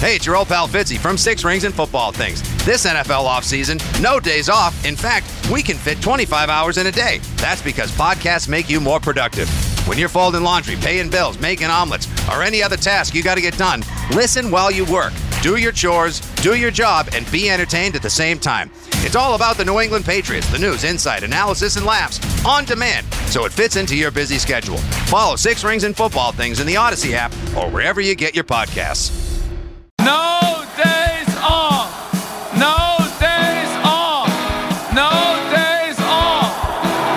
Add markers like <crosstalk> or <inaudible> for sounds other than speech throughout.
Hey, it's your old pal Fitzy from Six Rings and Football Things. This NFL offseason, no days off. In fact, we can fit 25 hours in a day. That's because podcasts make you more productive. When you're folding laundry, paying bills, making omelets, or any other task you got to get done, listen while you work. Do your chores, do your job, and be entertained at the same time. It's all about the New England Patriots, the news, insight, analysis, and laughs on demand, so it fits into your busy schedule. Follow Six Rings and Football Things in the Odyssey app or wherever you get your podcasts. No days off. No days off. No days off.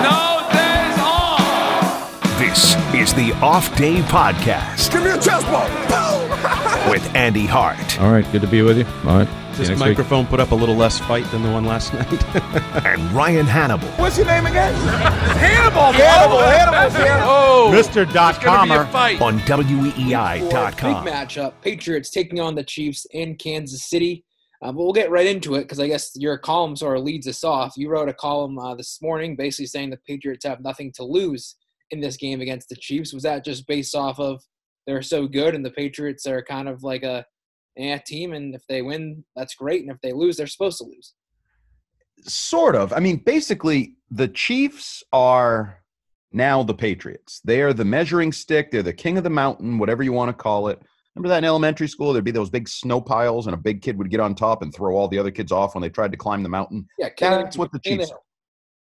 No days off. This is the Off Day Podcast. Give me a chest ball. With Andy Hart. All right, good to be with you. All right. This microphone week. put up a little less fight than the one last <laughs> night. and Ryan Hannable. What's your name again? Hannable. Hannable. Hannable's here. Oh, Mr. Dot Comer on WEEI.com. Big matchup. Patriots taking on the Chiefs in Kansas City. Uh, but we'll get right into it because I guess your column sort of leads us off. You wrote a column uh, this morning basically saying the Patriots have nothing to lose in this game against the Chiefs. Was that just based off of they're so good and the Patriots are kind of like a eh, team, and if they win, that's great, and if they lose, they're supposed to lose. Sort of. I mean, basically, the Chiefs are now the Patriots. They are the measuring stick. They're the king of the mountain, whatever you want to call it. Remember that in elementary school? There'd be those big snow piles, and a big kid would get on top and throw all the other kids off when they tried to climb the mountain. Yeah, that's what the Chiefs are.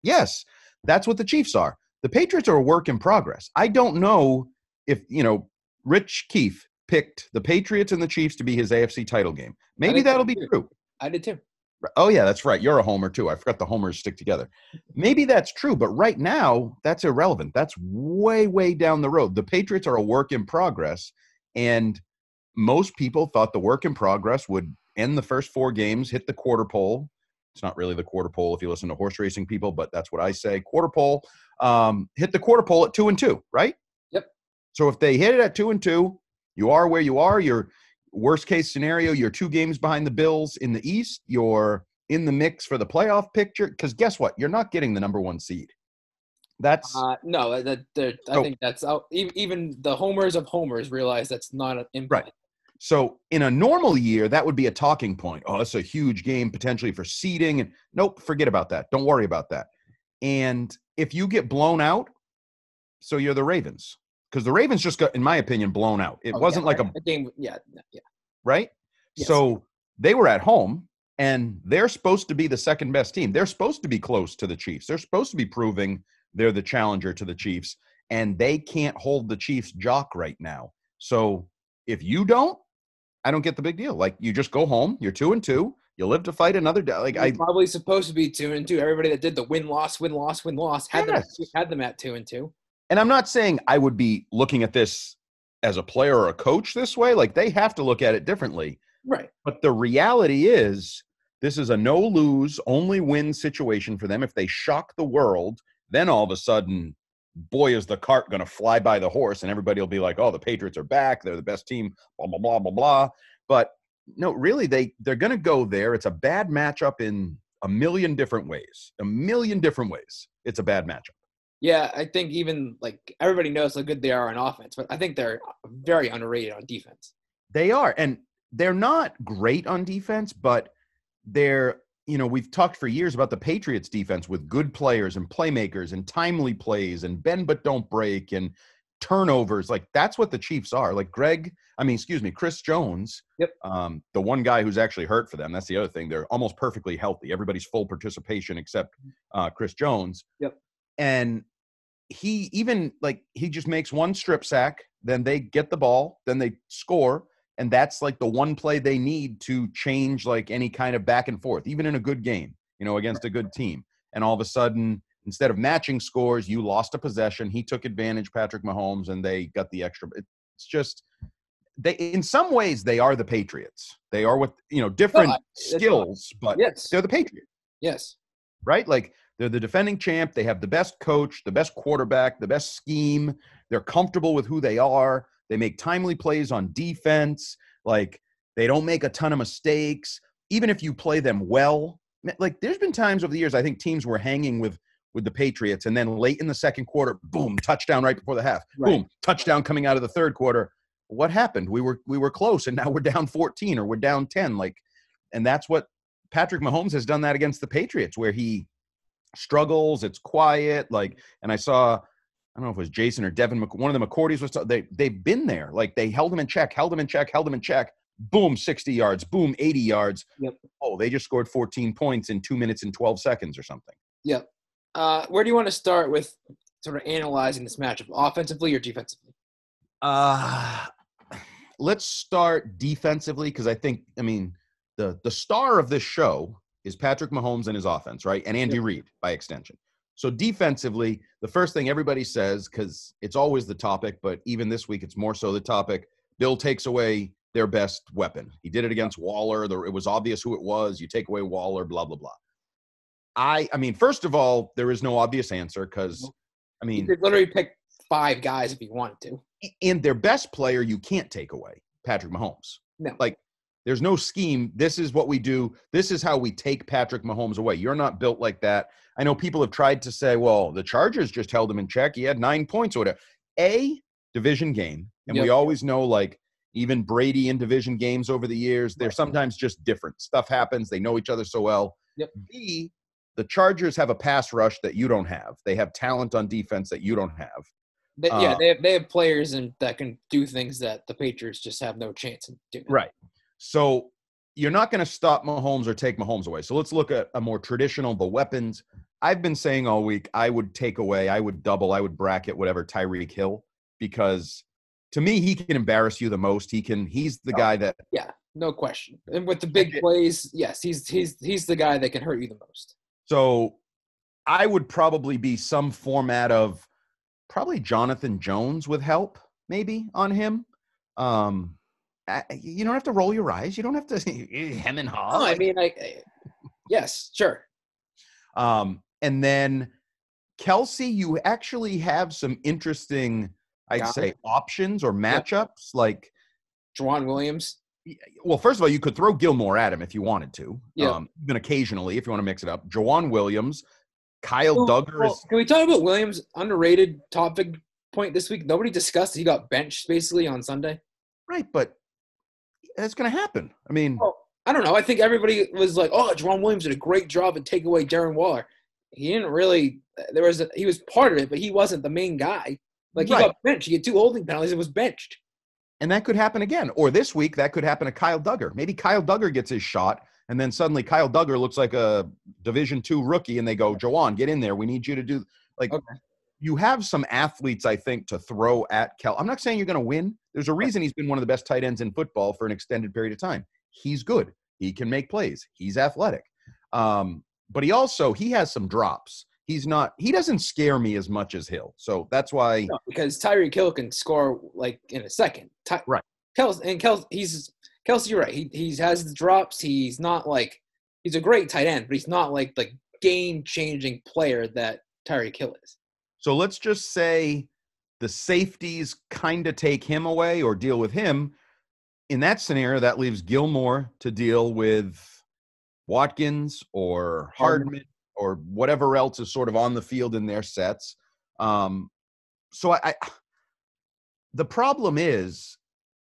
Yes, that's what the Chiefs are. The Patriots are a work in progress. I don't know if, you know, Rich Keefe picked the Patriots and the Chiefs to be his AFC title game. Maybe that'll be true. I did too. Oh yeah, that's right. You're a homer too. I forgot the homers stick together. Maybe that's true, but right now that's irrelevant. That's way way down the road. The Patriots are a work in progress and most people thought the work in progress would end the first four games, hit the quarter pole. It's not really the quarter pole if you listen to horse racing people, but that's what I say. Quarter pole, um, hit the quarter pole at two and two, right? So if they hit it at two and two, you are where you are. You're worst case scenario, you're two games behind the Bills in the East. You're in the mix for the playoff picture. Because guess what? You're not getting the number one seed. That's uh, no. That, that I oh. think that's out. Even the homers of homers realize that's not an impact. Right. So in a normal year, that would be a talking point. Oh, it's a huge game potentially for seeding. And nope, forget about that. Don't worry about that. And if you get blown out, so you're the Ravens because the Ravens just got, in my opinion, blown out. It oh, wasn't yeah, like right. a, a, game. Yeah, yeah. Right. Yes. So they were at home, and they're supposed to be the second best team. They're supposed to be close to the Chiefs. They're supposed to be proving they're the challenger to the Chiefs, and they can't hold the Chiefs' jock right now. So if you don't, I don't get the big deal. Like you just go home. You're two and two. You live to fight another day. Like I probably supposed to be two and two. Everybody that did the win loss win loss win loss had yes. them had them at two and two and I'm not saying I would be looking at this as a player or a coach this way. Like they have to look at it differently. Right. But the reality is, this is a no lose, only win situation for them. If they shock the world, then all of a sudden, boy, is the cart going to fly by the horse, and everybody will be like, oh, the Patriots are back. They're the best team, blah, blah, blah, blah, blah. But no, really, they, they're going to go there. It's a bad matchup in a million different ways. A million different ways. It's a bad matchup. Yeah, I think even like everybody knows how good they are on offense, but I think they're very underrated on defense. They are, and they're not great on defense, but they're you know we've talked for years about the Patriots defense with good players and playmakers and timely plays and bend but don't break and turnovers. Like that's what the Chiefs are. Like Greg, I mean, excuse me, Chris Jones. Yep. Um, the one guy who's actually hurt for them. That's the other thing. They're almost perfectly healthy. Everybody's full participation except uh, Chris Jones. Yep. And he even like he just makes one strip sack, then they get the ball, then they score, and that's like the one play they need to change like any kind of back and forth, even in a good game, you know, against a good team. And all of a sudden, instead of matching scores, you lost a possession. He took advantage, Patrick Mahomes, and they got the extra. It's just they, in some ways, they are the Patriots. They are with you know different No, I- skills, but Yes. they're the Patriots, Yes. right? Like they're the defending champ. They have the best coach, the best quarterback, the best scheme. They're comfortable with who they are. They make timely plays on defense. Like they don't make a ton of mistakes, even if you play them well. Like there's been times over the years I think teams were hanging with with the Patriots, and then late in the second quarter, boom, touchdown right before the half. Right. Boom, touchdown coming out of the third quarter. What happened? We were we were close, and now we're down 14 or we're down 10. Like, and that's what Patrick Mahomes has done that against the Patriots, where he struggles. It's quiet. Like, and I saw, I don't know if it was Jason or Devin, one of the McCourties was, they, they've been there. Like they held him in check, held him in check, held him in check. Boom, 60 yards. Boom, 80 yards. Yep. Oh, they just scored 14 points in two minutes and 12 seconds or something. Yep. Uh, where do you want to start with sort of analyzing this matchup, offensively or defensively? Uh let's start defensively because I think I mean the the star of this show is Patrick Mahomes and his offense, right? And Andy Reid by extension. So defensively, the first thing everybody says because it's always the topic, but even this week it's more so the topic. Bill takes away their best weapon. He did it against Waller. It was obvious who it was. You take away Waller, blah blah blah. I I mean, first of all, there is no obvious answer because I mean, You could literally pick five guys if you wanted to. and their best player you can't take away patrick mahomes No. like there's no scheme. This is what we do. This is how we take patrick mahomes away. You're not built like that. I know people have tried to say well the chargers just held him in check. He had nine points or whatever. A division game and we always know like even brady in division games over the years they're sometimes just different stuff happens. They know each other so well. Yep. b the chargers have a pass rush that you don't have. They have talent on defense that you don't have. They, yeah, Uh, they have, they have players and that can do things that the Patriots just have no chance in doing. Right. So you're not going to stop Mahomes or take Mahomes away. So let's look at a more traditional the weapons. I've been saying all week I would take away, I would double, I would bracket whatever Tyreek Hill because to me he can embarrass you the most. He can he's the guy that Yeah, no question. And with the big plays, yes, he's he's he's the guy that can hurt you the most. so I would probably be some format of probably Jonathan Jones with help maybe on him. Um you don't have to roll your eyes. You don't have to <laughs> hem and haw. Oh, I mean, I, I yes, sure. Um, and then Kelce, you actually have some interesting, I'd Got say, it. options or matchups. Like, Joejuan Williams. well, first of all, you could throw Gilmore at him if you wanted to. Yeah. Um, even occasionally, if you want to mix it up. Joejuan Williams, Kyle Well, Dugger well, is can we talk about Williams' underrated topic point this week? Nobody discussed. He got benched basically on Sunday. right, but that's going to happen. I mean, Well, I don't know. I think everybody was like, "Oh, Joejuan Williams did a great job and take away Darren Waller." He didn't really. There was a, he was part of it, but he wasn't the main guy. Like he Right. got benched. He had two holding penalties and was benched. and that could happen again. Or this week, that could happen to Kyle Dugger. Maybe Kyle Dugger gets his shot, and then suddenly Kyle Dugger looks like a Division two rookie, and they go, Joejuan, get in there. We need you to do like. Okay. You have some athletes, I think, to throw at Kel. I'm not saying you're going to win. There's a reason he's been one of the best tight ends in football for an extended period of time. He's good. He can make plays. He's athletic. Um, but he also he has some drops. He's not. He doesn't scare me as much as Hill. So that's why. No, because Tyreek Hill can score like in a second. Ty- Right. Kels and Kels, he's Kelce. You're right. He he has the drops. He's not like he's a great tight end, but he's not like the game changing player that Tyreek Hill is. So let's just say the safeties kind of take him away or deal with him. In that scenario, that leaves Gilmore to deal with Watkins or Hardman or whatever else is sort of on the field in their sets. Um, so I, I, the problem is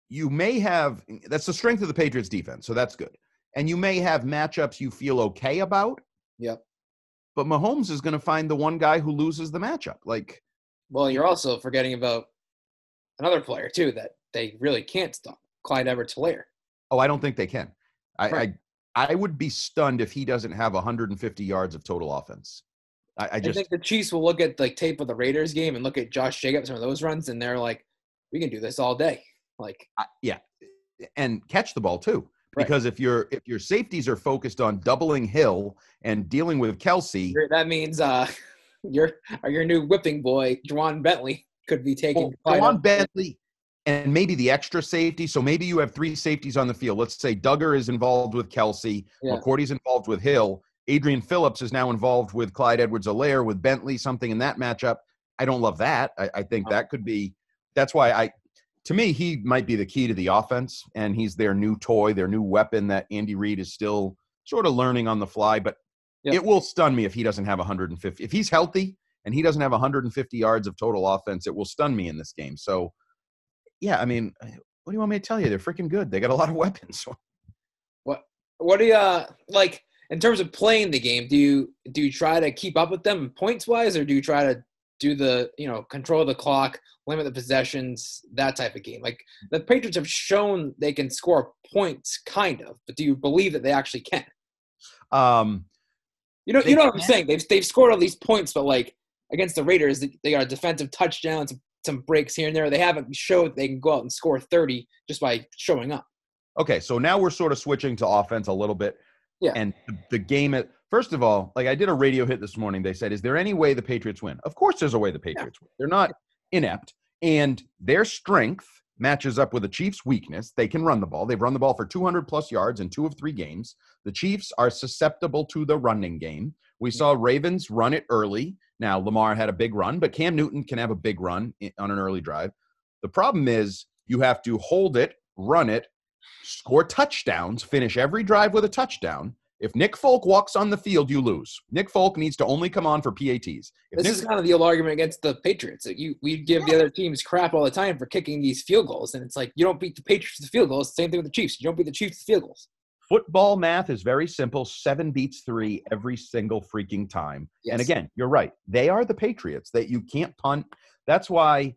you may have that's the strength of the Patriots defense, so that's good. And you may have matchups you feel okay about, Yep. But Mahomes is going to find the one guy who loses the matchup. Like Well, you're also forgetting about another player too that they really can't stop, Clyde Edwards-Helaire. Oh, I don't think they can. I, Right. I I would be stunned if he doesn't have 150 yards of total offense. I, I I just think the Chiefs will look at like tape of the Raiders game and look at Josh Jacobs some of those runs, and they're like, we can do this all day. Like, I- yeah, and catch the ball too. Right. Because if your if your safeties are focused on doubling Hill and dealing with Kelce, that means uh, <laughs> your your new whipping boy, Ja'Whaun Bentley, could be taken. well, Ja'Whaun Bentley and maybe the extra safety. So maybe you have three safeties on the field. Let's say Dugger is involved with Kelce, Yeah. McCourty's involved with Hill, Adrian Phillips is now involved with Clyde Edwards-Helaire with Bentley, something in that matchup. I don't love that. I, I think that could be. That's why I. To me, he might be the key to the offense, and he's their new toy, their new weapon that Andy Reid is still sort of learning on the fly. But Yep. it will stun me if he doesn't have 150. If he's healthy and he doesn't have 150 yards of total offense, it will stun me in this game. So, yeah, I mean, what do you want me to tell you? They're freaking good. They got a lot of <laughs> weapons. What what do you uh, like in terms of playing the game? Do you do you try to keep up with them points wise, or do you try to do the you know control the clock, limit the possessions, that type of game? Like the Patriots have shown they can score points, kind of, but do you believe that they actually can? Um, You know, you know what I'm saying. They've they've scored all these points, but like against the Raiders, they- they got a defensive touchdown, some, some breaks here and there. They haven't showed they can go out and score 30 just by showing up. Okay, so now we're sort of switching to offense a little bit. Yeah. And the, the game at first of all, like I did a radio hit this morning. They said, "Is there any way the Patriots win?" Of course, there's a way the Patriots win. They're not inept, and their strength matches up with the Chiefs' weakness. They can run the ball. They've run the ball for 200 plus yards in two of three games. The Chiefs are susceptible to the running game. We saw Ravens run it early. Now Lamar had a big run, but Cam Newton can have a big run on an early drive. The problem is you have to hold it, run it, score touchdowns, finish every drive with a touchdown. If Nick Folk walks on the field, you lose. Nick Folk needs to only come on for PATs. If This Nick, is kind of the old argument against the Patriots. That you we give the other teams crap all the time for kicking these field goals, and it's like you don't beat the Patriots with field goals. Same thing with the Chiefs. You don't beat the Chiefs with field goals. football math is very simple seven beats three every single freaking time. And again, you're right. They are the Patriots that you can't punt. That's why,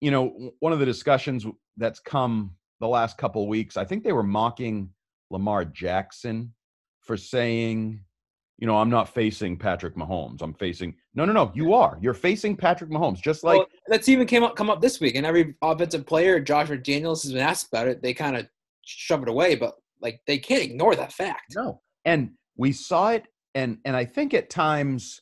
you know, one of the discussions that's come the last couple weeks, I think they were mocking Lamar Jackson for saying, you know, I'm not facing Patrick Mahomes. I'm facing no, no, no. You are. You're facing Patrick Mahomes. Just like well, that's even came up come up this week, and every offensive player, Josh McDaniels, has been asked about it. They kind of shove it away, but like they can't ignore that fact. No. And we saw it and and I think at times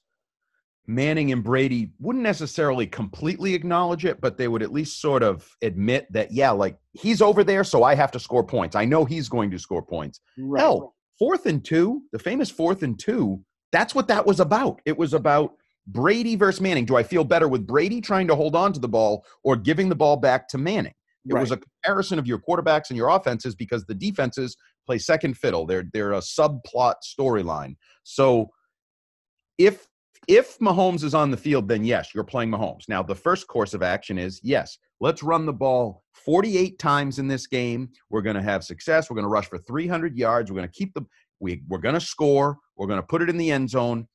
Manning and Brady wouldn't necessarily completely acknowledge it, but they would at least sort of admit that yeah, like he's over there so I have to score points. I know he's going to score points. Right. Hell, fourth and 2, the famous fourth and 2, that's what that was about. It was about Brady versus Manning. Do I feel better with Brady trying to hold on to the ball or giving the ball back to Manning? It was a comparison of your quarterbacks and your offenses because the defenses play second fiddle. They're they're a subplot storyline. So if if Mahomes is on the field, then yes, you're playing Mahomes. Now the first course of action is yes, let's run the ball 48 times in this game. We're going to have success. We're going to rush for 300 yards. We're going to keep the we we're going to score. We're going to put it in the end zone.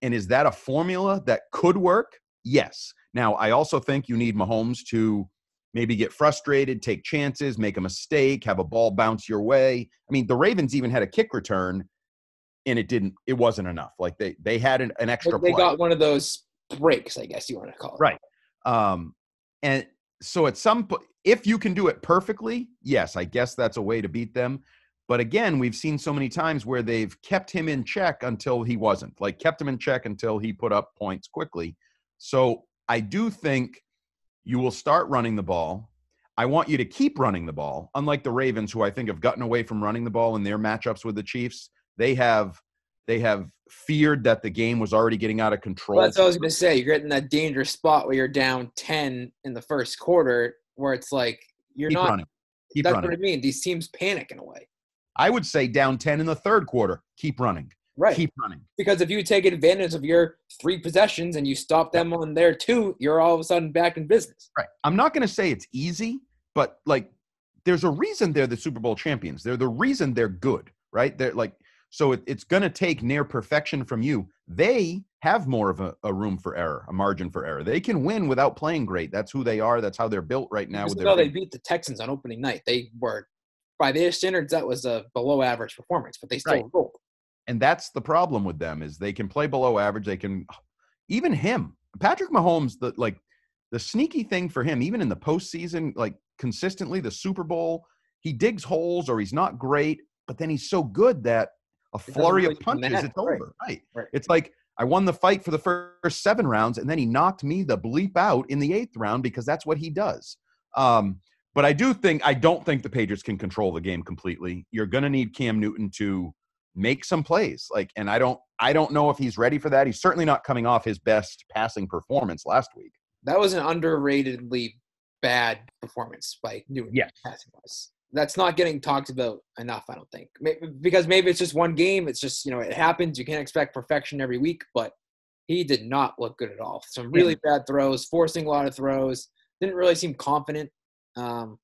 And is that a formula that could work? Yes. Now I also think you need Mahomes to maybe get frustrated, take chances, make a mistake, have a ball bounce your way. I mean, the Ravens even had a kick return and it didn't it wasn't enough. Like they they had an, an extra they play. got one of those breaks, I guess you want to call it. Right. Um and so at some point if you can do it perfectly, yes, I guess that's a way to beat them. But again, we've seen so many times where they've kept him in check until he wasn't. Like kept him in check until he put up points quickly. So I do think you will start running the ball. I want you to keep running the ball. Unlike the Ravens, who I think have gotten away from running the ball in their matchups with the Chiefs, they have they have feared that the game was already getting out of control. Well, that's what I was going to say. You're getting that dangerous spot where you're down 10 in the first quarter, where it's like you're Keep not. running. Keep that's running. what I mean. These teams panic in a way. I would say down 10 in the third quarter. Keep running. Right. Keep running. Because if you take advantage of your three possessions and you stop them on their two, you're all of a sudden back in business. Right. I'm not going to say it's easy, but like there's a reason they're the Super Bowl champions. They're the reason they're good, right? They're like So it, it's going to take near perfection from you. They have more of a, a, room for error, a margin for error. They can win without playing great. That's who they are. That's how they're built right now. Even though they beat the Texans on opening night, they were by their standards that was a below average performance, but they still right. rolled. And that's the problem with them is they can play below average. They can even him, Patrick Mahomes. The like the sneaky thing for him, even in the postseason, like consistently, the Super Bowl, he digs holes or he's not great, but then he's so good that a flurry really of punches, it's over. Right. right. It's like I won the fight for the first seven rounds, and then he knocked me the bleep out in the eighth round because that's what he does. Um, but I do think I don't think the Patriots can control the game completely. You're going to need Cam Newton to make some plays. Like, and I don't, I don't know if he's ready for that. He's certainly not coming off his best passing performance last week. That was an underratedly bad performance by Newton. Yes. Passing wise that's not getting talked about enough. I don't think because maybe it's just one game. It's just you know it happens. You can't expect perfection every week, but he did not look good at all. Some really yeah. bad throws, forcing a lot of throws. Didn't really seem confident. Um,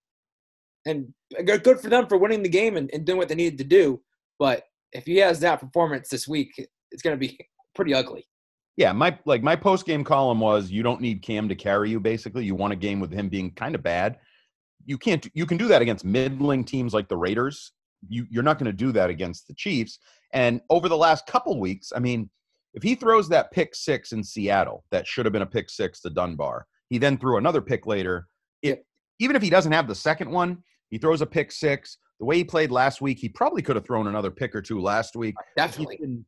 and good for them for winning the game and, and doing what they needed to do. But if he has that performance this week, it's going to be <laughs> pretty ugly. Yeah, my like my post game column was you don't need Cam to carry you. Basically, you want a game with him being kind of bad you can't you can do that against middling teams like the Raiders. You you're not going to do that against the Chiefs. And over the last couple weeks, I mean, if he throws that pick six in Seattle, that should have been a pick six to Dunbar. He then threw another pick later. It, even if he doesn't have the second one, he throws a pick six. The way he played last week, he probably could have thrown another pick or two last week. Uh, definitely. He's been,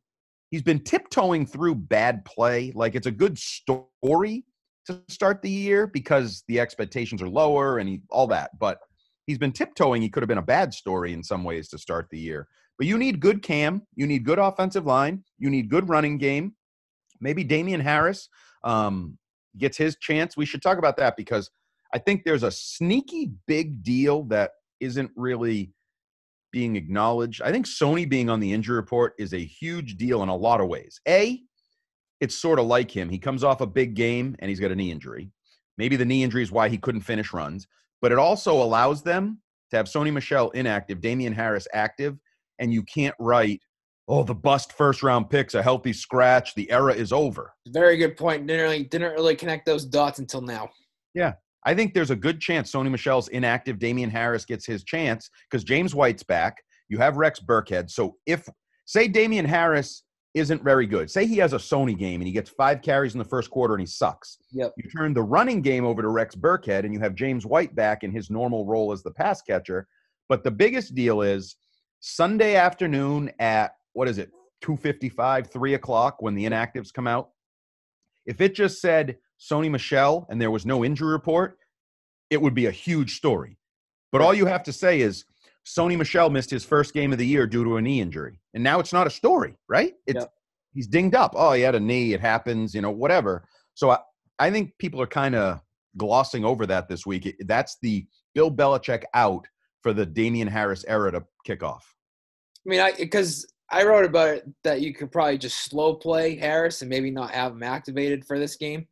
he's been tiptoeing through bad play. Like it's a good story, to start the year because the expectations are lower and he, all that. But he's been tiptoeing. He could have been a bad story in some ways to start the year. But you need good cam. You need good offensive line. You need good running game. Maybe Damien Harris um, gets his chance. We should talk about that because I think there's a sneaky big deal that isn't really being acknowledged. I think Sony being on the injury report is a huge deal in a lot of ways. A, it's sort of like him. He comes off a big game and he's got a knee injury. Maybe the knee injury is why he couldn't finish runs, but it also allows them to have Sony Michel inactive, Damien Harris active, and you can't write, oh, the bust first round picks, a healthy scratch, the era is over. Very good point. Didn't really, didn't really connect those dots until now. Yeah. I think there's a good chance Sony Michel's inactive, Damien Harris gets his chance because James White's back. You have Rex Burkhead. So if, say, Damien Harris isn't very good. Say he has a Sony game and he gets five carries in the first quarter and he sucks. Yep. You turn the running game over to Rex Burkhead and you have James White back in his normal role as the pass catcher. But the biggest deal is Sunday afternoon at what is it, 255, 3 o'clock when the inactives come out. If it just said Sony Michel and there was no injury report, it would be a huge story. But all you have to say is Sony Michel missed his first game of the year due to a knee injury. And now it's not a story, right? It's yep. he's dinged up. Oh, he had a knee, it happens, you know, whatever. So I, I think people are kind of glossing over that this week. That's the Bill Belichick out for the Damien Harris era to kick off. I mean, I because I wrote about it that you could probably just slow play Harris and maybe not have him activated for this game.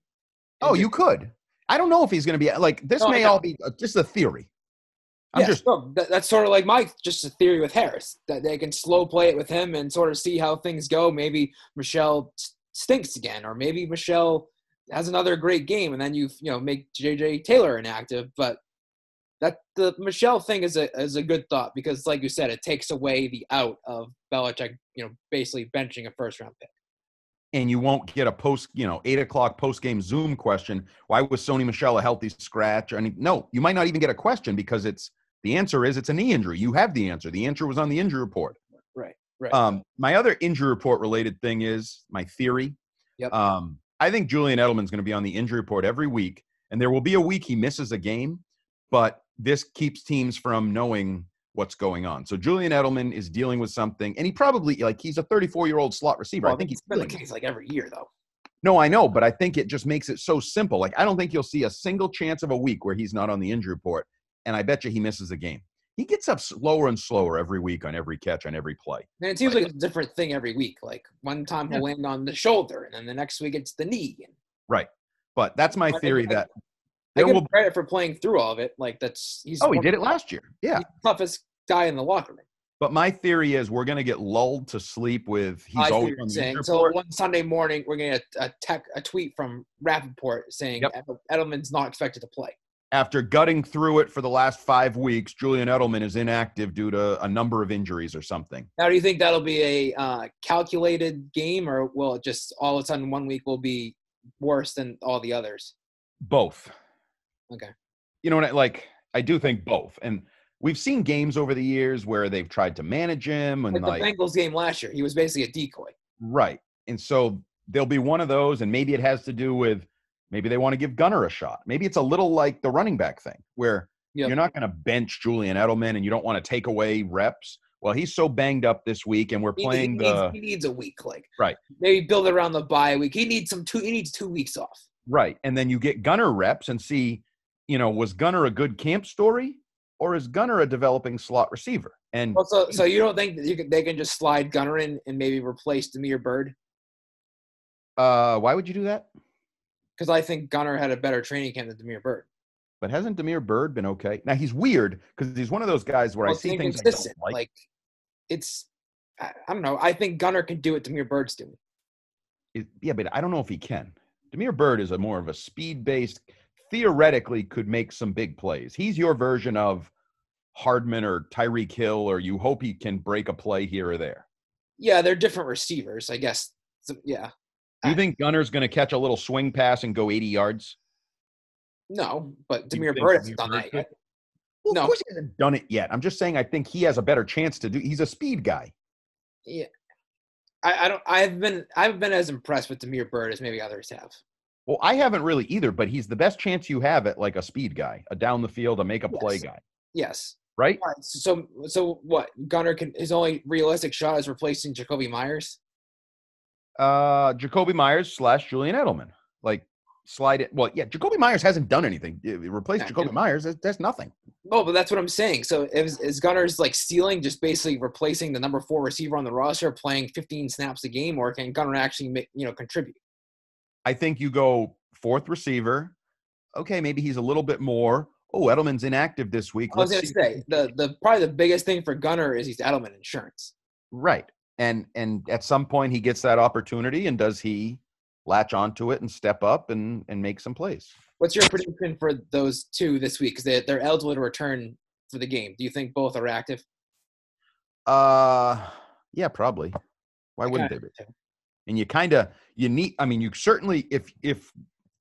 Oh, you could. I don't know if he's going to be like this. No, may all be uh, just a theory. I'm yeah, just that's sort of like Mike, just a theory with Harris that they can slow play it with him and sort of see how things go. Maybe Michel stinks again, or maybe Michel has another great game, and then you you know make JJ Taylor inactive. But that the Michel thing is a is a good thought because, like you said, it takes away the out of Belichick, you know, basically benching a first round pick. And you won't get a post, you know, eight o'clock post game Zoom question. Why was Sony Michel a healthy scratch? I mean, no, you might not even get a question because it's the answer is it's a knee injury. You have the answer. The answer was on the injury report. Right. Right. Um, my other injury report related thing is my theory. Yep. Um, I think Julian Edelman's going to be on the injury report every week, and there will be a week he misses a game, but this keeps teams from knowing what's going on. So Julian Edelman is dealing with something, and he probably like he's a 34 year old slot receiver. Well, I think he's been the case like every year though. No, I know, but I think it just makes it so simple. Like I don't think you'll see a single chance of a week where he's not on the injury report and I bet you he misses a game. He gets up slower and slower every week on every catch on every play. And it seems like, like a different thing every week. Like one time he'll land on the shoulder, and then the next week it's the knee. Right, but that's my theory I, that I give will, credit for playing through all of it. Like that's he's oh he did it last year. Yeah, toughest guy in the locker room. But my theory is we're going to get lulled to sleep with he's I always on the saying. So one Sunday morning, we're gonna get a, a, tech, a tweet from Rapoport saying Yep. Edelman's not expected to play. After gutting through it for the last five weeks, Julian Edelman is inactive due to a number of injuries or something. Now, do you think that'll be a uh, calculated game, or will it just all of a sudden one week will be worse than all the others? Both. Okay. You know what I like? I do think both. And we've seen games over the years where they've tried to manage him and Like like, the Bengals game last year, he was basically a decoy. right. And so there'll be one of those, and maybe it has to do with maybe they want to give Gunner a shot. Maybe it's a little like the running back thing where Yep. you're not going to bench Julian Edelman and you don't want to take away reps. Well, he's so banged up this week, and we're He, playing he the needs, he needs a week, like right. maybe build it around the bye week. He needs some two. He needs two weeks off. Right. And then you get Gunner reps and see, you know, was Gunner a good camp story or is Gunner a developing slot receiver? And Well, so, so you don't think that you can, they can just slide Gunner in and maybe replace Damiere Byrd? uh, why would you do that? Because I think Gunner had a better training camp than Damiere Byrd. But hasn't Damiere Byrd been okay? Now he's weird because he's one of those guys where Well, I see things I like. Like it's, I, I don't know. I think Gunner can do what Damiere Byrd's doing. It- yeah, but I don't know if he can. Damiere Byrd is a more of a speed based, theoretically could make some big plays. He's your version of Hardman or Tyreek Hill, or you hope he can break a play here or there. Yeah, they're different receivers, I guess. So, yeah, Do you think Gunner's going to catch a little swing pass and go 80 yards? no, but Damiere Byrd hasn't done that yet. Well, No. of course he hasn't done it yet. I'm just saying I think he has a better chance to do. He's a speed guy. Yeah, I, I don't. I've been I haven't been as impressed with Damiere Byrd as maybe others have. Well, I haven't really either, but he's the best chance you have at like a speed guy, a down the field, a make a play Yes. guy, Yes. right? Right, so so what? Gunner can his only realistic shot is replacing Jakobi Meyers. Uh, Jakobi Meyers slash Julian Edelman. Like slide it. Well, yeah, Jakobi Meyers hasn't done anything. Replace Jakobi. Meyers. That's, that's nothing. No, but that's what I'm saying. So is, is Gunner's like stealing, just basically replacing the number four receiver on the roster, playing 15 snaps a game, or can Gunner actually make you know contribute? I think you go fourth receiver. Okay, maybe he's a little bit more. Oh, Edelman's inactive this week. I was gonna see- say the the probably the biggest thing for Gunner is he's Edelman insurance. Right. And and at some point he gets that opportunity and does he latch onto it and step up and and make some plays? What's your prediction for those two this week? Because they, they're eligible to return for the game. Do you think both are active? Uh yeah, probably. Why I wouldn't they be? And you kind of you need I mean you certainly if if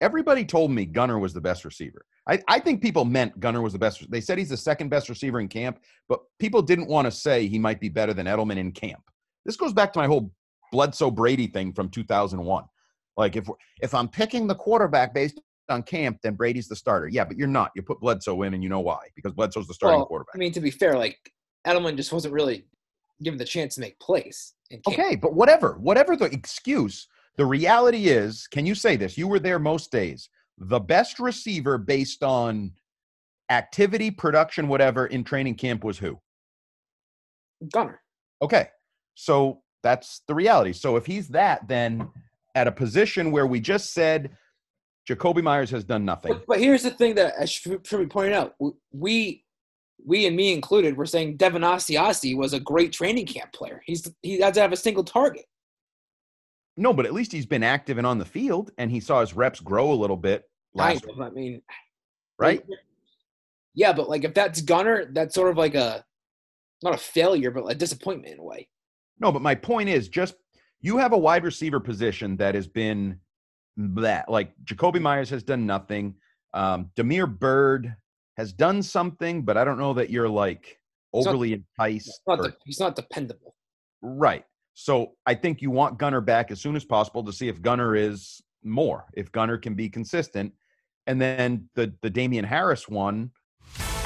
everybody told me Gunner was the best receiver. I, I think people meant Gunner was the best. They said he's the second best receiver in camp, but people didn't want to say he might be better than Edelman in camp. This goes back to my whole Bledsoe Brady thing from 2001. Like if if I'm picking the quarterback based on camp, then Brady's the starter. Yeah, but you're not. You put Bledsoe in, and you know why? Because Bledsoe's the starting Well, quarterback. I mean, to be fair, like Edelman just wasn't really given the chance to make plays. Okay, but whatever, whatever the excuse, the reality is, can you say this? You were there most days. The best receiver based on activity, production, whatever in training camp was who? Gunner. Okay, so that's the reality. So if he's that, then at a position where we just said Jakobi Meyers has done nothing. But, but here's the thing that I should, should be pointed out. We, we and me included, were saying Devin Asiasi was a great training camp player. He's he doesn't have a single target. No, but at least he's been active and on the field, and he saw his reps grow a little bit last of. I mean, right? Yeah, but like if that's Gunner, that's sort of like a not a failure, but a disappointment in a way. No, but my point is just you have a wide receiver position that has been that like Jakobi Meyers has done nothing. Um, Damiere Byrd has done something, but I don't know that you're like He's not- overly enticed. He's not, or- he's not dependable. right. So I think you want Gunner back as soon as possible to see if Gunner is more, if Gunner can be consistent. And then the the Damien Harris one,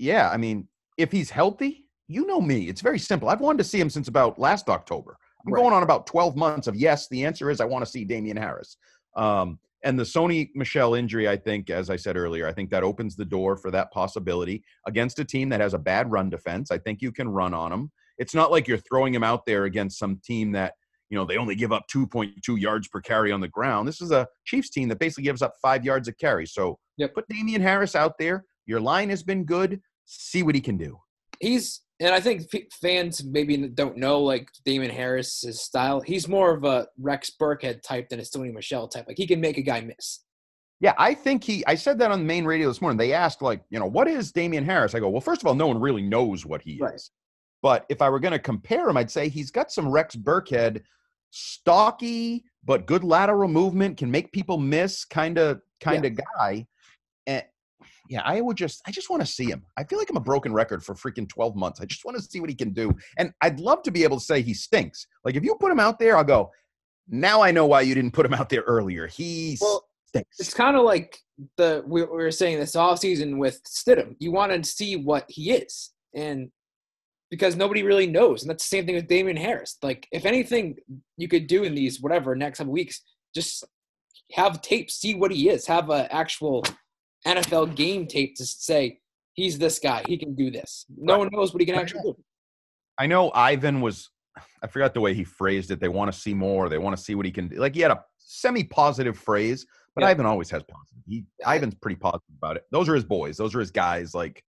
Yeah, I mean, if he's healthy, you know me. It's very simple. I've wanted to see him since about last October. I'm Right. going on about 12 months of yes. The answer is I want to see Damien Harris. Um, and the Sony Michel injury, I think, as I said earlier, I think that opens the door for that possibility against a team that has a bad run defense. I think you can run on them. It's not like you're throwing him out there against some team that, you know, they only give up 2.2 yards per carry on the ground. This is a Chiefs team that basically gives up five yards a carry. So Yep. put Damien Harris out there. Your line has been good. See what he can do. he's and I think fans maybe don't know like Damon Harris's style. He's more of a Rex Burkhead type than a Sony Michel type. Like he can make a guy miss. Yeah, I think he. I said that on the main radio this morning. They asked, like, you know, what is Damien Harris? I go, well, first of all, no one really knows what he Right. is. But if I were going to compare him, I'd say he's got some Rex Burkhead, stocky but good lateral movement, can make people miss, kind of, kind of guy. Yeah, I would just, I just want to see him. I feel like I'm a broken record for freaking 12 months. I just want to see what he can do. And I'd love to be able to say he stinks. Like if you put him out there, I'll go. Now I know why you didn't put him out there earlier. He Well, stinks. It's kind of like the we, we were saying this off season with Stidham. You want to see what he is, and because nobody really knows, and that's the same thing with Damien Harris. Like if anything you could do in these whatever next couple weeks, just have tape, see what he is, have an actual NFL game tape to say he's this guy, he can do this. No one knows what he can actually do. I know Ivan was, I forgot the way he phrased it. They want to see more. They want to see what he can do. Like he had a semi positive phrase, but Yeah. Ivan always has positive. He, Ivan's pretty positive about it. Those are his boys. Those are his guys. Like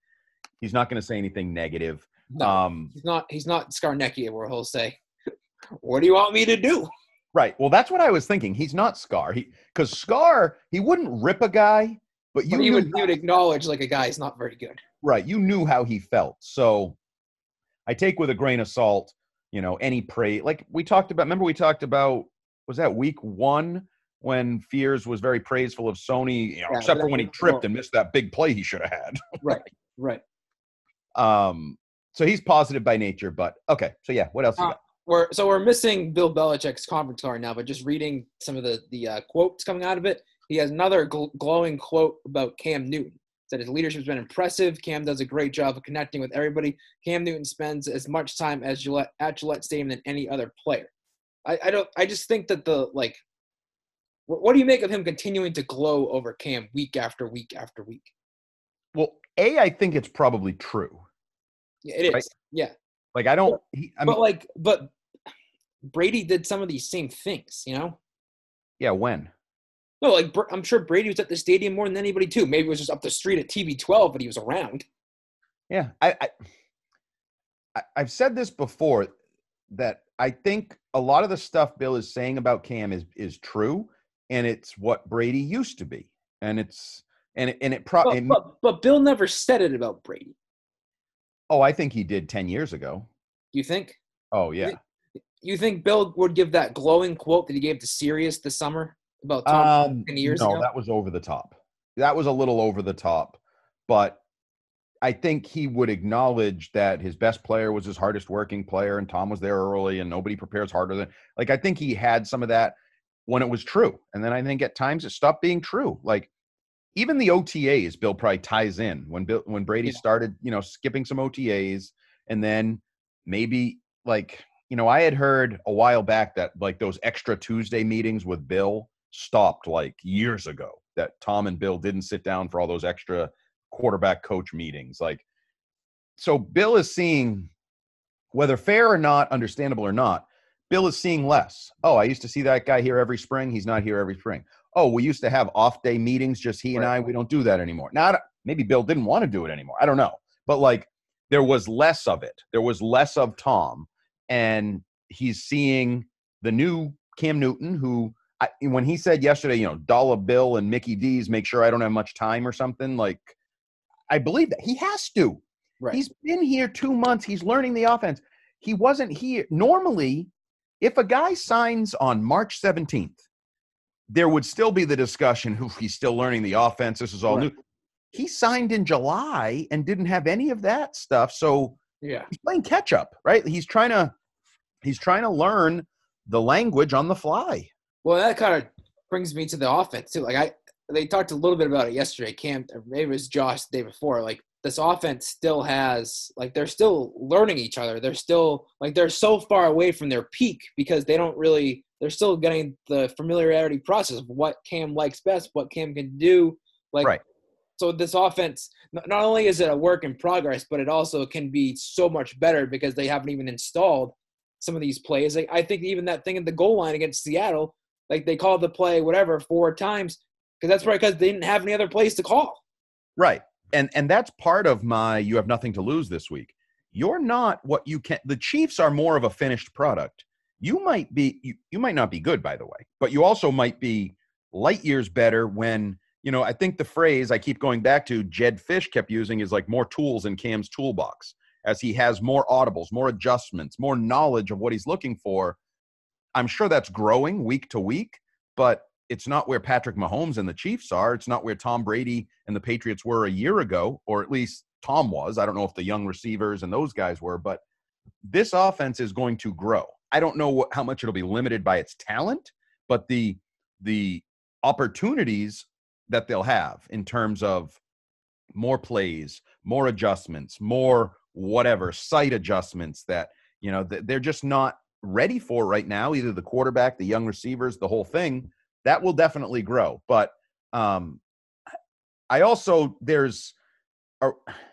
he's not going to say anything negative. No, Um, he's not. He's not Scarnecchia, where he'll say, <laughs> "What do you want me to do?" right. Well, that's what I was thinking. He's not Scar. He because Scar he wouldn't rip a guy, but you But knew would, he would acknowledge like a guy is not very good. right you knew how he felt so i take with a grain of salt you know any praise like we talked about remember we talked about was that week one when fears was very praiseful of sony you know, Yeah, except for when he tripped and missed that big play he should have had <laughs> Right. Right. um so he's positive by nature but okay so yeah what else you Uh, got we're so we're missing Bill Belichick's conference call right now, but just reading some of the the uh, quotes coming out of it, he has another gl- glowing quote about Cam Newton. Said his leadership's been impressive. Cam does a great job of connecting with everybody. Cam Newton spends as much time as Gillette at Gillette Stadium than any other player. I, I don't. I just think that the like. What, do you make of him continuing to glow over Cam week after week after week? well a i think it's probably true Yeah, it is. Right. Yeah. like i don't he, i mean but like, but Brady did some of these same things, you know. yeah when No, like I'm sure Brady was at the stadium more than anybody too. Maybe it was just up the street at TB12, but he was around. Yeah, I, I I've said this before that I think a lot of the stuff Bill is saying about Cam is is true, and it's what Brady used to be, and it's and it, and it But, probably but, but Bill never said it about Brady. oh I think he did ten years ago. You think? Oh yeah, You think Bill would give that glowing quote that he gave to Sirius this summer about um, ten years no, ago? that was over the top. That was a little over the top, but I think he would acknowledge that his best player was his hardest working player, and Tom was there early, and nobody prepares harder than. Like I think he had some of that when it was true, and then I think at times it stopped being true. Like even the OTAs, Bill probably ties in when Bill when Brady Yeah. started, you know, skipping some OTAs, and then maybe like you know, I had heard a while back that like those extra Tuesday meetings with Bill stopped like years ago. That Tom and Bill didn't sit down for all those extra quarterback coach meetings. Like, so Bill is seeing whether fair or not, understandable or not. Bill is seeing less. Oh, I used to see that guy here every spring. He's not here every spring. Oh, we used to have off day meetings, just he and I. We don't do that anymore. Now, maybe Bill didn't want to do it anymore. I don't know. But like, there was less of it. There was less of Tom, and he's seeing the new Cam Newton, who I, when he said yesterday, you know, Dollar Bill and Mickey D's make sure I don't have much time or something. Like, I believe that he has to. Right. He's been here two months. He's learning the offense. He wasn't here. Normally, if a guy signs on March 17th, there would still be the discussion, "Oof, he's still learning the offense. This is all Right. new. He signed in July and didn't have any of that stuff. So yeah. he's playing catch up, right? He's trying to he's trying to learn the language on the fly. Well, that kind of brings me to the offense too. Like I, they talked a little bit about it yesterday. Cam, maybe it was Josh the day before. Like this offense still has like they're still learning each other. They're still like they're so far away from their peak because they don't really they're still getting the familiarity process of what Cam likes best, what Cam can do. Like Right. so this offense not only is it a work in progress, but it also can be so much better because they haven't even installed some of these plays. Like, I think even that thing at the goal line against Seattle, like they called the play whatever four times because that's right because they didn't have any other plays to call. Right. And and that's part of my you have nothing to lose this week. You're not what you can the Chiefs are more of a finished product. You might be you, you might not be good by the way, but you also might be light years better when you know, I think the phrase I keep going back to Jedd Fisch kept using is like more tools in Cam's toolbox as he has more audibles, more adjustments, more knowledge of what he's looking for. I'm sure that's growing week to week, but it's not where Patrick Mahomes and the Chiefs are. It's not where Tom Brady and the Patriots were a year ago, or at least Tom was. I don't know if the young receivers and those guys were, but this offense is going to grow. I don't know what, how much it'll be limited by its talent, but the the opportunities that they'll have in terms of more plays, more adjustments, more whatever site adjustments that you know they're just not ready for right now. Either the quarterback, the young receivers, the whole thing that will definitely grow. But um, I also there's, a,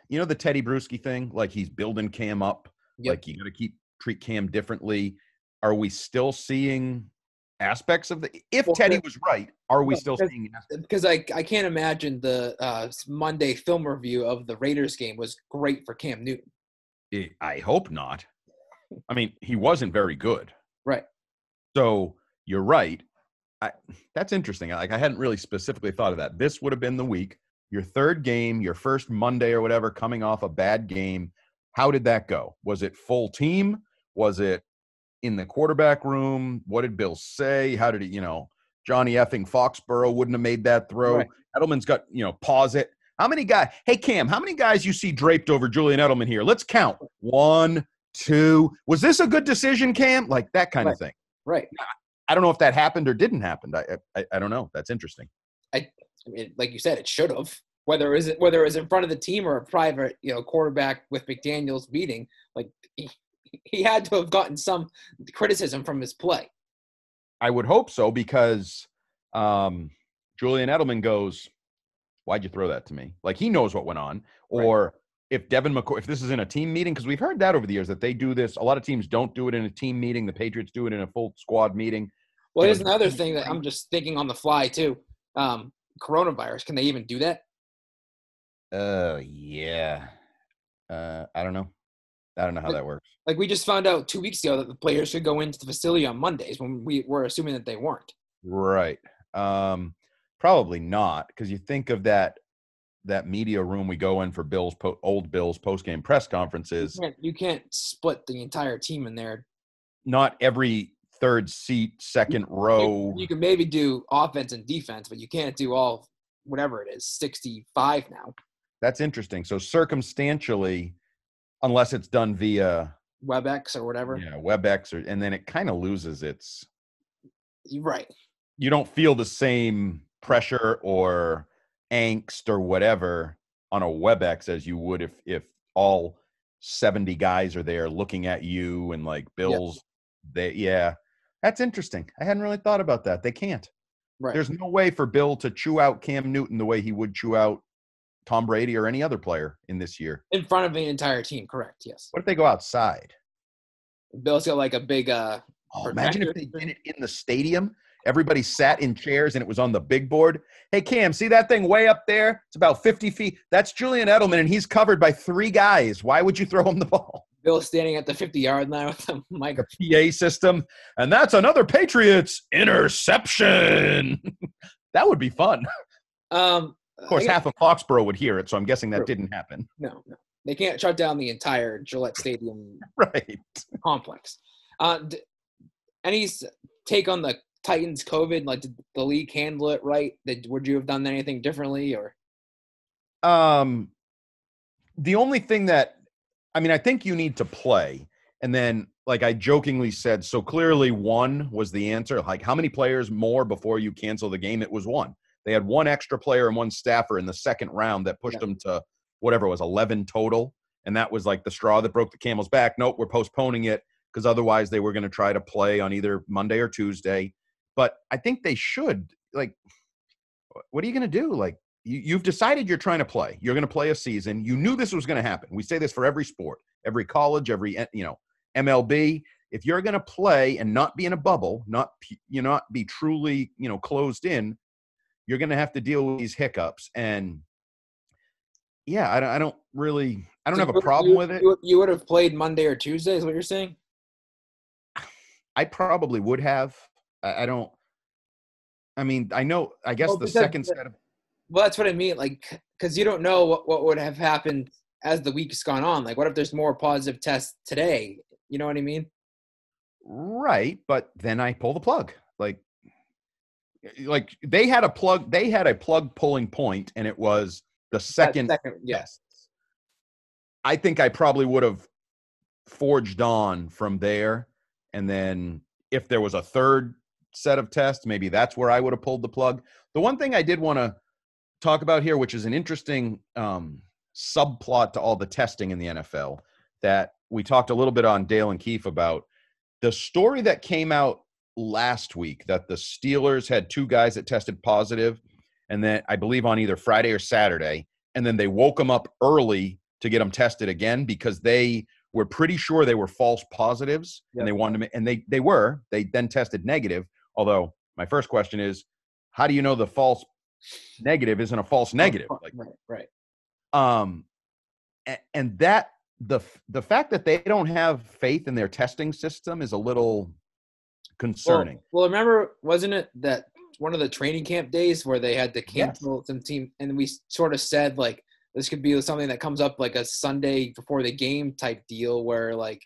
you know, the Teddy Bruschi thing. Like he's building Cam up. Like you got to keep treat Cam differently. Are we still seeing aspects of the? If Well, Teddy was right, are we still seeing? Because I I can't imagine the uh, Monday film review of the Raiders game was great for Cam Newton. I hope not. I mean, he wasn't very good. Right. So you're right. I, that's interesting. Like I hadn't really specifically thought of that. This would have been the week, your third game, your first Monday or whatever, coming off a bad game. How did that go? Was it full team? Was it in the quarterback room? What did Bill say? How did he, you know, Johnny effing Foxborough wouldn't have made that throw. Right. Edelman's got, you know, pause it. How many guys? Hey, Cam, how many guys you see draped over Julian Edelman here? Let's count. One, two. Was this a good decision, Cam? Like that kind of thing. Right. I don't know if that happened or didn't happen. I, I, I don't know. That's interesting. I, I mean, like you said, it should have. Whether it was whether it was in front of the team or a private, you know, quarterback with McDaniels meeting, like he, he had to have gotten some criticism from his play. I would hope so because um, Julian Edelman goes, "Why'd you throw that to me?" Like he knows what went on. Or if Devin McCourty, if this is in a team meeting, because we've heard that over the years that they do this. A lot of teams don't do it in a team meeting. The Patriots do it in a full squad meeting. Well, here's another thing that I'm just thinking on the fly too. Um, coronavirus, can they even do that? Uh, yeah. Uh, I don't know. I don't know how that works. Like we just found out two weeks ago that the players should go into the facility on Mondays when we were assuming that they weren't. Right. Um, probably not, because you think of that that media room we go in for Bill's po- old Bill's post game press conferences. You can't, you can't split the entire team in there. Not every third seat, second row. You can maybe do offense and defense, but you can't do all whatever it is, 65 now. That's interesting. So circumstantially, unless it's done via WebEx or whatever. yeah WebEx, or and then it kind of loses its. You're right. You don't feel the same pressure or angst or whatever on a WebEx as you would if if all 70 guys are there looking at you and like Bill's they yeah. That's interesting. I hadn't really thought about that. They can't. Right. There's no way for Bill to chew out Cam Newton the way he would chew out Tom Brady or any other player in this year. In front of the entire team, correct? Yes. What if they go outside? Bill's got like a big uh Oh, imagine if they did it in the stadium. Everybody sat in chairs and it was on the big board. Hey, Cam, see that thing way up there? It's about 50 feet. That's Julian Edelman, and he's covered by three guys. Why would you throw him the ball? Bill standing at the 50 yard line with the mic. PA system. And that's another Patriots interception. <laughs> that would be fun. Um, Of course, guess- half of Foxborough would hear it, so I'm guessing that True. didn't happen. No, no. They can't shut down the entire Gillette Stadium <laughs> Right. complex. Uh, d- any take on the Titans COVID? Like, did the league handle it right? Did, would you have done anything differently? Or Um, the only thing that, I mean, I think you need to play. And then, like I jokingly said, so clearly one was the answer. Like, how many players more before you cancel the game? It was one. They had one extra player and one staffer in the second round that pushed Yeah. them to whatever it was 11 total, and that was like the straw that broke the camel's back. Nope, we're postponing it because otherwise they were going to try to play on either Monday or Tuesday. But I think they should like. What are you going to do? Like you, you've decided you're trying to play. You're going to play a season. You knew this was going to happen. We say this for every sport, every college, every you know MLB. If you're going to play and not be in a bubble, not you know, not be truly you know closed in, you're going to have to deal with these hiccups. And yeah, I don't, I don't really, I don't So have a problem you- with it. You would have played Monday or Tuesday, is what you're saying? I probably would have. I, I don't. I mean, I know. I guess Well, the second set of Well, that's what I mean. Like, because you don't know what, what would have happened as the week's gone on. Like, what if there's more positive tests today? You know what I mean? right, but then I pull the plug. Like, like they had a plug. They had a plug pulling point, and it was the That second. second, yes. I think I probably would have forged on from there, and then if there was a third set of tests, maybe that's where I would have pulled the plug. The one thing I did want to talk about here, which is an interesting um, subplot to all the testing in the NFL, that we talked a little bit on Dale and Keefe about the story that came out last week that the Steelers had two guys that tested positive, and then I believe on either Friday or Saturday, and then they woke them up early to get them tested again because they were pretty sure they were false positives and they wanted to, and they they were. They then tested negative. Although my first question is, how do you know the false negative isn't a false negative? Like, Right, right. um, and that the the fact that they don't have faith in their testing system is a little concerning. Well, well, remember, wasn't it that one of the training camp days where they had to cancel some team, and we sort of said like this could be something that comes up like a Sunday before the game type deal, where like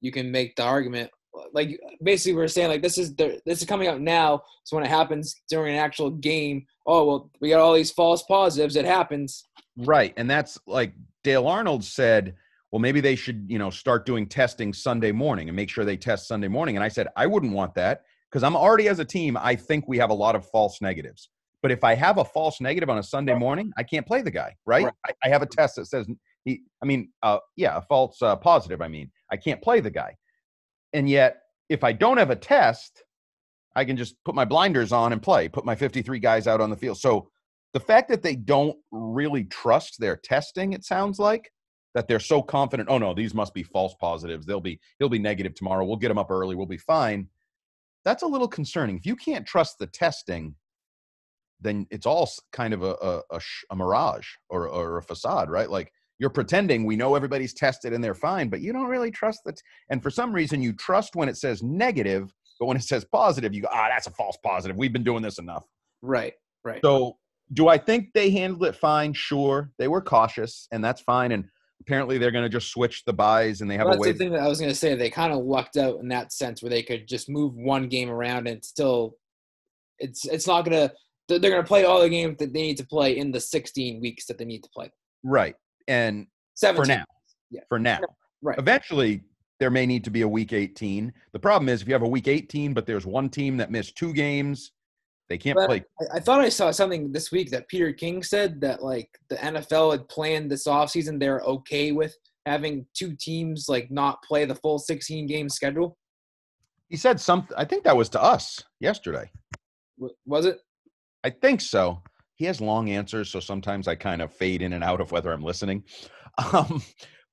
you can make the argument, like basically we're saying like this is the, this is coming out now, so when it happens during an actual game, oh well, we got all these false positives. It happens. Right. And that's like Dale Arnold said, well, maybe they should, you know, start doing testing Sunday morning and make sure they test Sunday morning. And I said, I wouldn't want that because I'm already as a team, I think we have a lot of false negatives. But if I have a false negative on a Sunday morning, I can't play the guy, right? I, I have a test that says he, I mean, uh, yeah, a false uh, positive. I mean, I can't play the guy. And yet, if I don't have a test, I can just put my blinders on and play, put my 53 guys out on the field. So the fact that they don't really trust their testing, it sounds like, that they're so confident, oh no, these must be false positives. They'll be he'll be negative tomorrow. We'll get him up early. We'll be fine. That's a little concerning. If you can't trust the testing, then it's all kind of a a, a, a mirage or or a facade, right? Like you're pretending we know everybody's tested and they're fine, but you don't really trust that. And for some reason, you trust when it says negative, but when it says positive, you go, ah, that's a false positive. We've been doing this enough. Right, right. So, do I think they handled it fine? Sure, they were cautious, and that's fine. And apparently, they're going to just switch the buys, and they have Well, a that's way. the thing that I was going to say. They kind of lucked out in that sense, where they could just move one game around and still, it's it's not going to. They're going to play all the games that they need to play in the 16 weeks that they need to play. right, and for now, Yeah. for now, Right. Eventually, there may need to be a week 18. The problem is if you have a week 18, but there's one team that missed two games, they can't But play. I, I thought I saw something this week that Peter King said that like the NFL had planned this offseason. They're okay with having two teams like not play the full 16 game schedule. He said something. I think that was to us yesterday. W- Was it? I think so. He has long answers, so sometimes I kind of fade in and out of whether I'm listening. <laughs> Um,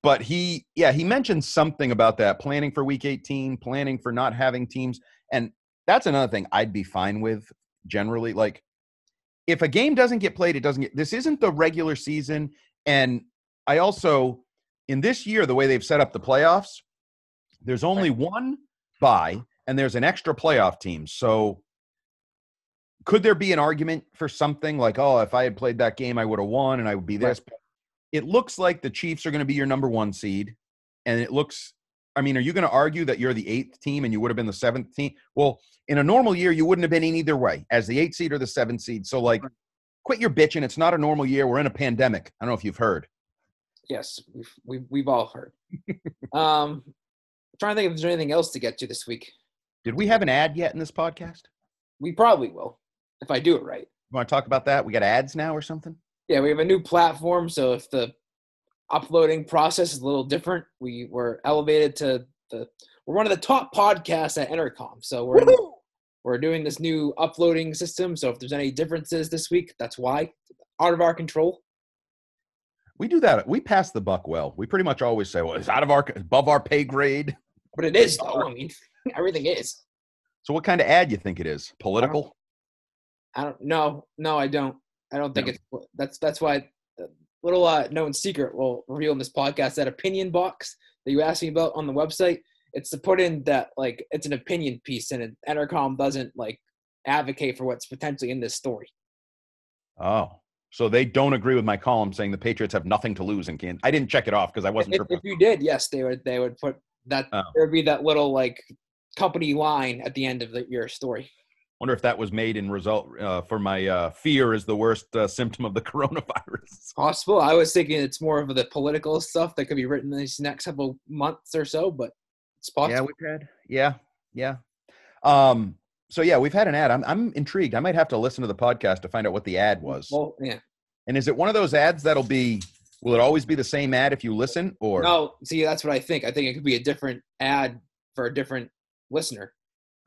but he, yeah, he mentioned something about that planning for Week 18, planning for not having teams, and that's another thing I'd be fine with generally. Like, if a game doesn't get played, it doesn't get. This isn't the regular season, and I also in this year the way they've set up the playoffs, there's only one bye, and there's an extra playoff team, so could there be an argument for something like, oh, if I had played that game, I would have won and I would be this? But It looks like the Chiefs are going to be your number one seed. And it looks, I mean, are you going to argue that you're the eighth team and you would have been the seventh team? Well, in a normal year, you wouldn't have been in either way as the eighth seed or the seventh seed. So, like, quit your bitching. It's not a normal year. We're in a pandemic. I don't know if you've heard. Yes, we've we've, we've all heard. um, trying to think if there's anything else to get to this week. Did we have an ad yet in this podcast? We probably will if I do it right. You want to talk about that? We got ads now or something? Yeah, we have a new platform, so if the uploading process is a little different. We were elevated to the we're one of the top podcasts at Entercom. So we're in, we're doing this new uploading system. So if there's any differences this week, that's why. Out of our control. We do that. We pass the buck well. We pretty much always say, "Well, it's out of our above our pay grade." But it is though. I mean, everything is. So, what kind of ad you think it is? Political? I don't. No, no, I don't. I don't think it's. That's that's why. uh, Little uh, known secret we'll reveal in this podcast that opinion box that you asked me about on the website. It's to put in that like it's an opinion piece, and it, Entercom doesn't like advocate for what's potentially in this story. Oh, so they don't agree with my column saying the Patriots have nothing to lose in Kansas. I didn't check it off because I wasn't If, sure. if you did, yes, they would. They would put that. Oh. There would be that little like company line at the end of the, your story. Wonder if that was made in result uh, for my uh, fear is the worst uh, symptom of the <laughs> coronavirus. Possible. I was thinking it's more of the political stuff that could be written in these next couple months or so, but it's possible. Yeah, we've had. Yeah, yeah. Um. So yeah, we've had an ad. I'm I'm intrigued. I might have to listen to the podcast to find out what the ad was. Well, yeah. And is it one of those ads that'll be? Will it always be the same ad if you listen, or No, see, that's what I think. I think it could be a different ad for a different listener.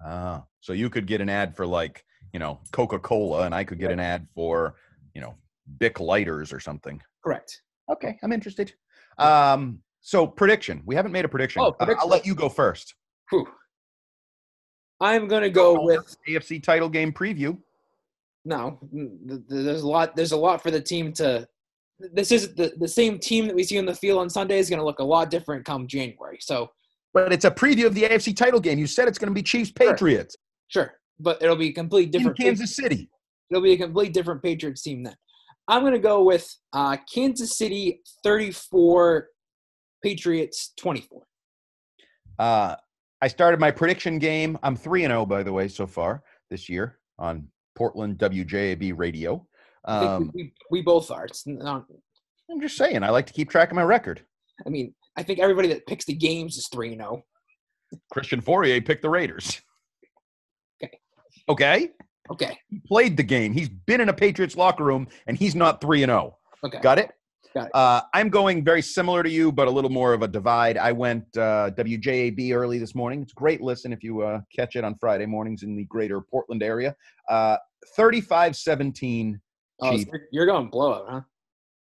Ah, so you could get an ad for like you know Coca Cola, and I could get an ad for you know Bic lighters or something. Correct. Okay, I'm interested. Um, so prediction. We haven't made a prediction. Oh, Uh, I'll let you go first. Whew. I'm gonna go with AFC title game preview. no. th- th- There's a lot. There's a lot for the team to. This is the the same team that we see on the field on Sunday is going to look a lot different come January. So But it's a preview of the AFC title game. You said it's going to be Chiefs Patriots sure, but it'll be a complete in different. Kansas City. It'll be a complete different Patriots team then. I'm going to go with uh, Kansas City 34, Patriots 24. Uh, I started my prediction game. I'm three and zero, by the way, so far this year on Portland WJAB radio. Um, we, we, we both are. It's not, I'm just saying, I like to keep track of my record. I mean, I think everybody that picks the games is 3 0. Christian Fauria picked the Raiders. Okay. Okay. Okay. He played the game. He's been in a Patriots locker room, and he's not three and zero. Okay. Got it. Got it. Uh, I'm going very similar to you, but a little more of a divide. I went uh, WJAB early this morning. It's a great listen if you uh, catch it on Friday mornings in the greater Portland area. Uh, 35-17 Oh, so you're- you're going blowout, huh?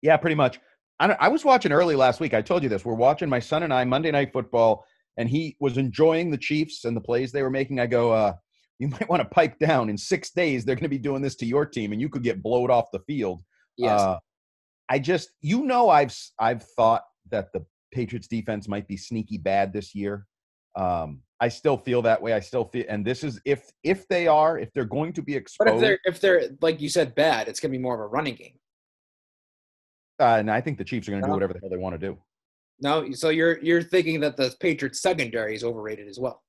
Yeah, pretty much. I, don't- I was watching early last week. I told you this. We're watching my son and I Monday Night Football, and he was enjoying the Chiefs and the plays they were making. I go, uh, you <laughs> might want to pipe down. In six days, they're going to be doing this to your team, and you could get blowed off the field. Yes. Uh, I just, you know, I've I've thought that the Patriots defense might be sneaky bad this year. Um, I still feel that way. I still feel, and this is if if they are, if they're going to be but exposed, if they're, if they're, like you said, bad, it's going to be more of a running game. Uh, and I think the Chiefs are going to do whatever the hell they want to do. No, so you're you're thinking that the Patriots secondary is overrated as well.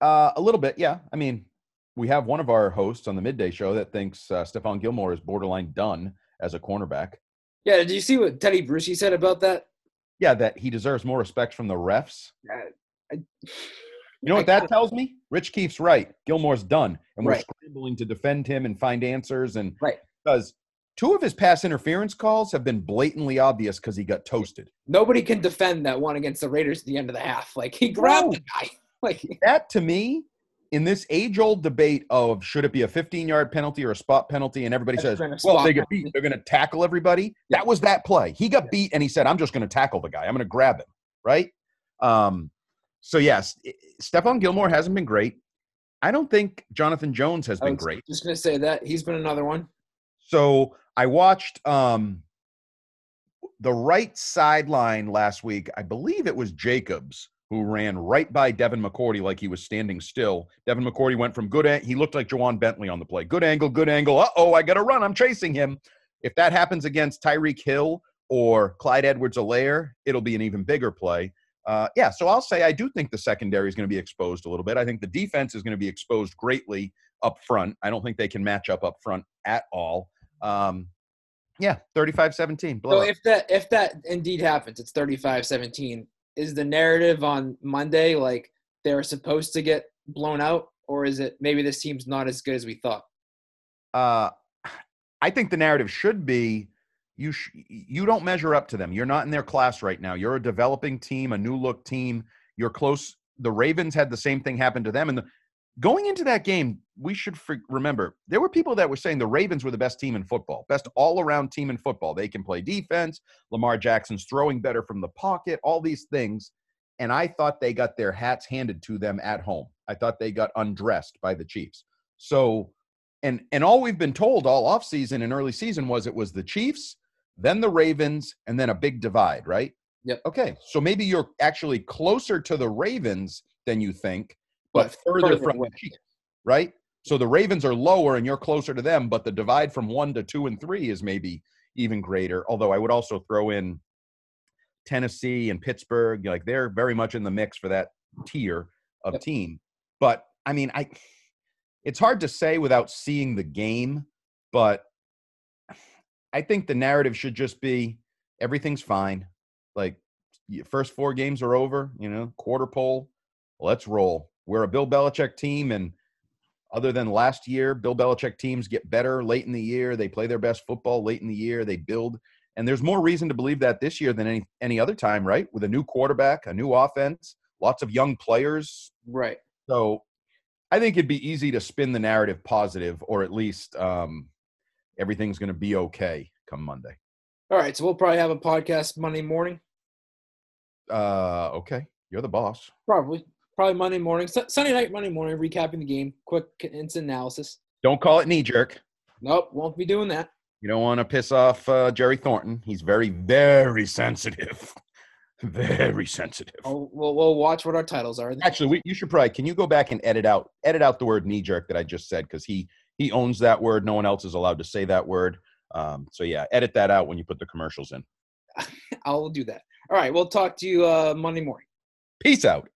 Uh, a little bit, yeah. I mean, we have one of our hosts on the midday show that thinks uh, Stephon Gilmore is borderline done as a cornerback. Yeah, did you see what Teddy Bruschi said about that? Yeah, that he deserves more respect from the refs. Uh, I, You know what I that tells me? Rich Keefe's right. Gilmore's done, and we're Right. scrambling to defend him and find answers. And Right. because two of his pass interference calls have been blatantly obvious because he got toasted. nobody can defend that one against the Raiders at the end of the half. <laughs> Like he grabbed No. the guy. <laughs> Like That to me, in this age-old debate of should it be a 15-yard penalty or a spot penalty, and everybody That's says, "Well, they get beat. They're going to tackle everybody." That was that play. He got beat, and he said, "I'm just going to tackle the guy. I'm going to grab him." Right. Um. So yes, Stephon Gilmore hasn't been great. I don't think Jonathan Jones has been great. just gonna say that he's been another one. So I watched um the right sideline last week. I believe it was Jacobs who ran right by Devin McCourty like he was standing still. Devin McCourty went from good. An- he looked like Ja'Whaun Bentley on the play. Good angle, good angle. Uh oh, I got to run. I'm chasing him. If that happens against Tyreek Hill or Clyde Edwards-Helaire, it'll be an even bigger play. Uh, yeah, so I'll say I do think the secondary is going to be exposed a little bit. I think the defense is going to be exposed greatly up front. I don't think they can match up up front at all. Um, yeah, 35-17. So if that if that indeed happens, it's 35-17. Is the narrative on Monday like they're supposed to get blown out, or is it maybe this team's not as good as we thought? uh, I think the narrative should be you sh- you don't measure up to them. You're not in their class right now. You're a developing team, a new look team. You're close. The Ravens had the same thing happen to them, and the, going into that game, we should remember there were people that were saying the Ravens were the best team in football, best all around team in football. They can play defense. Lamar Jackson's throwing better from the pocket. All these things, and I thought they got their hats handed to them at home. I thought they got undressed by the Chiefs. So, and and all we've been told all offseason and early season was it was the Chiefs, then the Ravens, and then a big divide, right? Yep. Okay, so maybe you're actually closer to the Ravens than you think, but, But further, further from away. the Chiefs, right? So the Ravens are lower and you're closer to them, but the divide from one to two and three is maybe even greater. Although I would also throw in Tennessee and Pittsburgh, like they're very much in the mix for that tier of team. But I mean, I it's hard to say without seeing the game, but I think the narrative should just be everything's fine. Like first four games are over, you know, quarter pole, let's roll. We're a Bill Belichick team, and other than last year, Bill Belichick teams get better late in the year. They play their best football late in the year. They build, and there's more reason to believe that this year than any any other time, right? With a new quarterback, a new offense, lots of young players. Right. So I think it'd be easy to spin the narrative positive, or at least um, everything's going to be okay come Monday. All right. So we'll probably have a podcast Monday morning. Uh, okay, you're the boss. Probably. Probably Monday morning. Sunday night, Monday morning, recapping the game. Quick instant analysis. Don't call it knee jerk. Nope. Won't be doing that. You don't want to piss off uh, Jerry Thornton. He's very, very sensitive. <laughs> very sensitive. I'll, we'll, we'll watch what our titles are. Actually, we, you should probably. Can you go back and edit out edit out the word knee jerk that I just said because he he owns that word. No one else is allowed to say that word. Um, so yeah, edit that out when you put the commercials in. <laughs> I'll do that. All right. We'll talk to you uh, Monday morning. Peace out.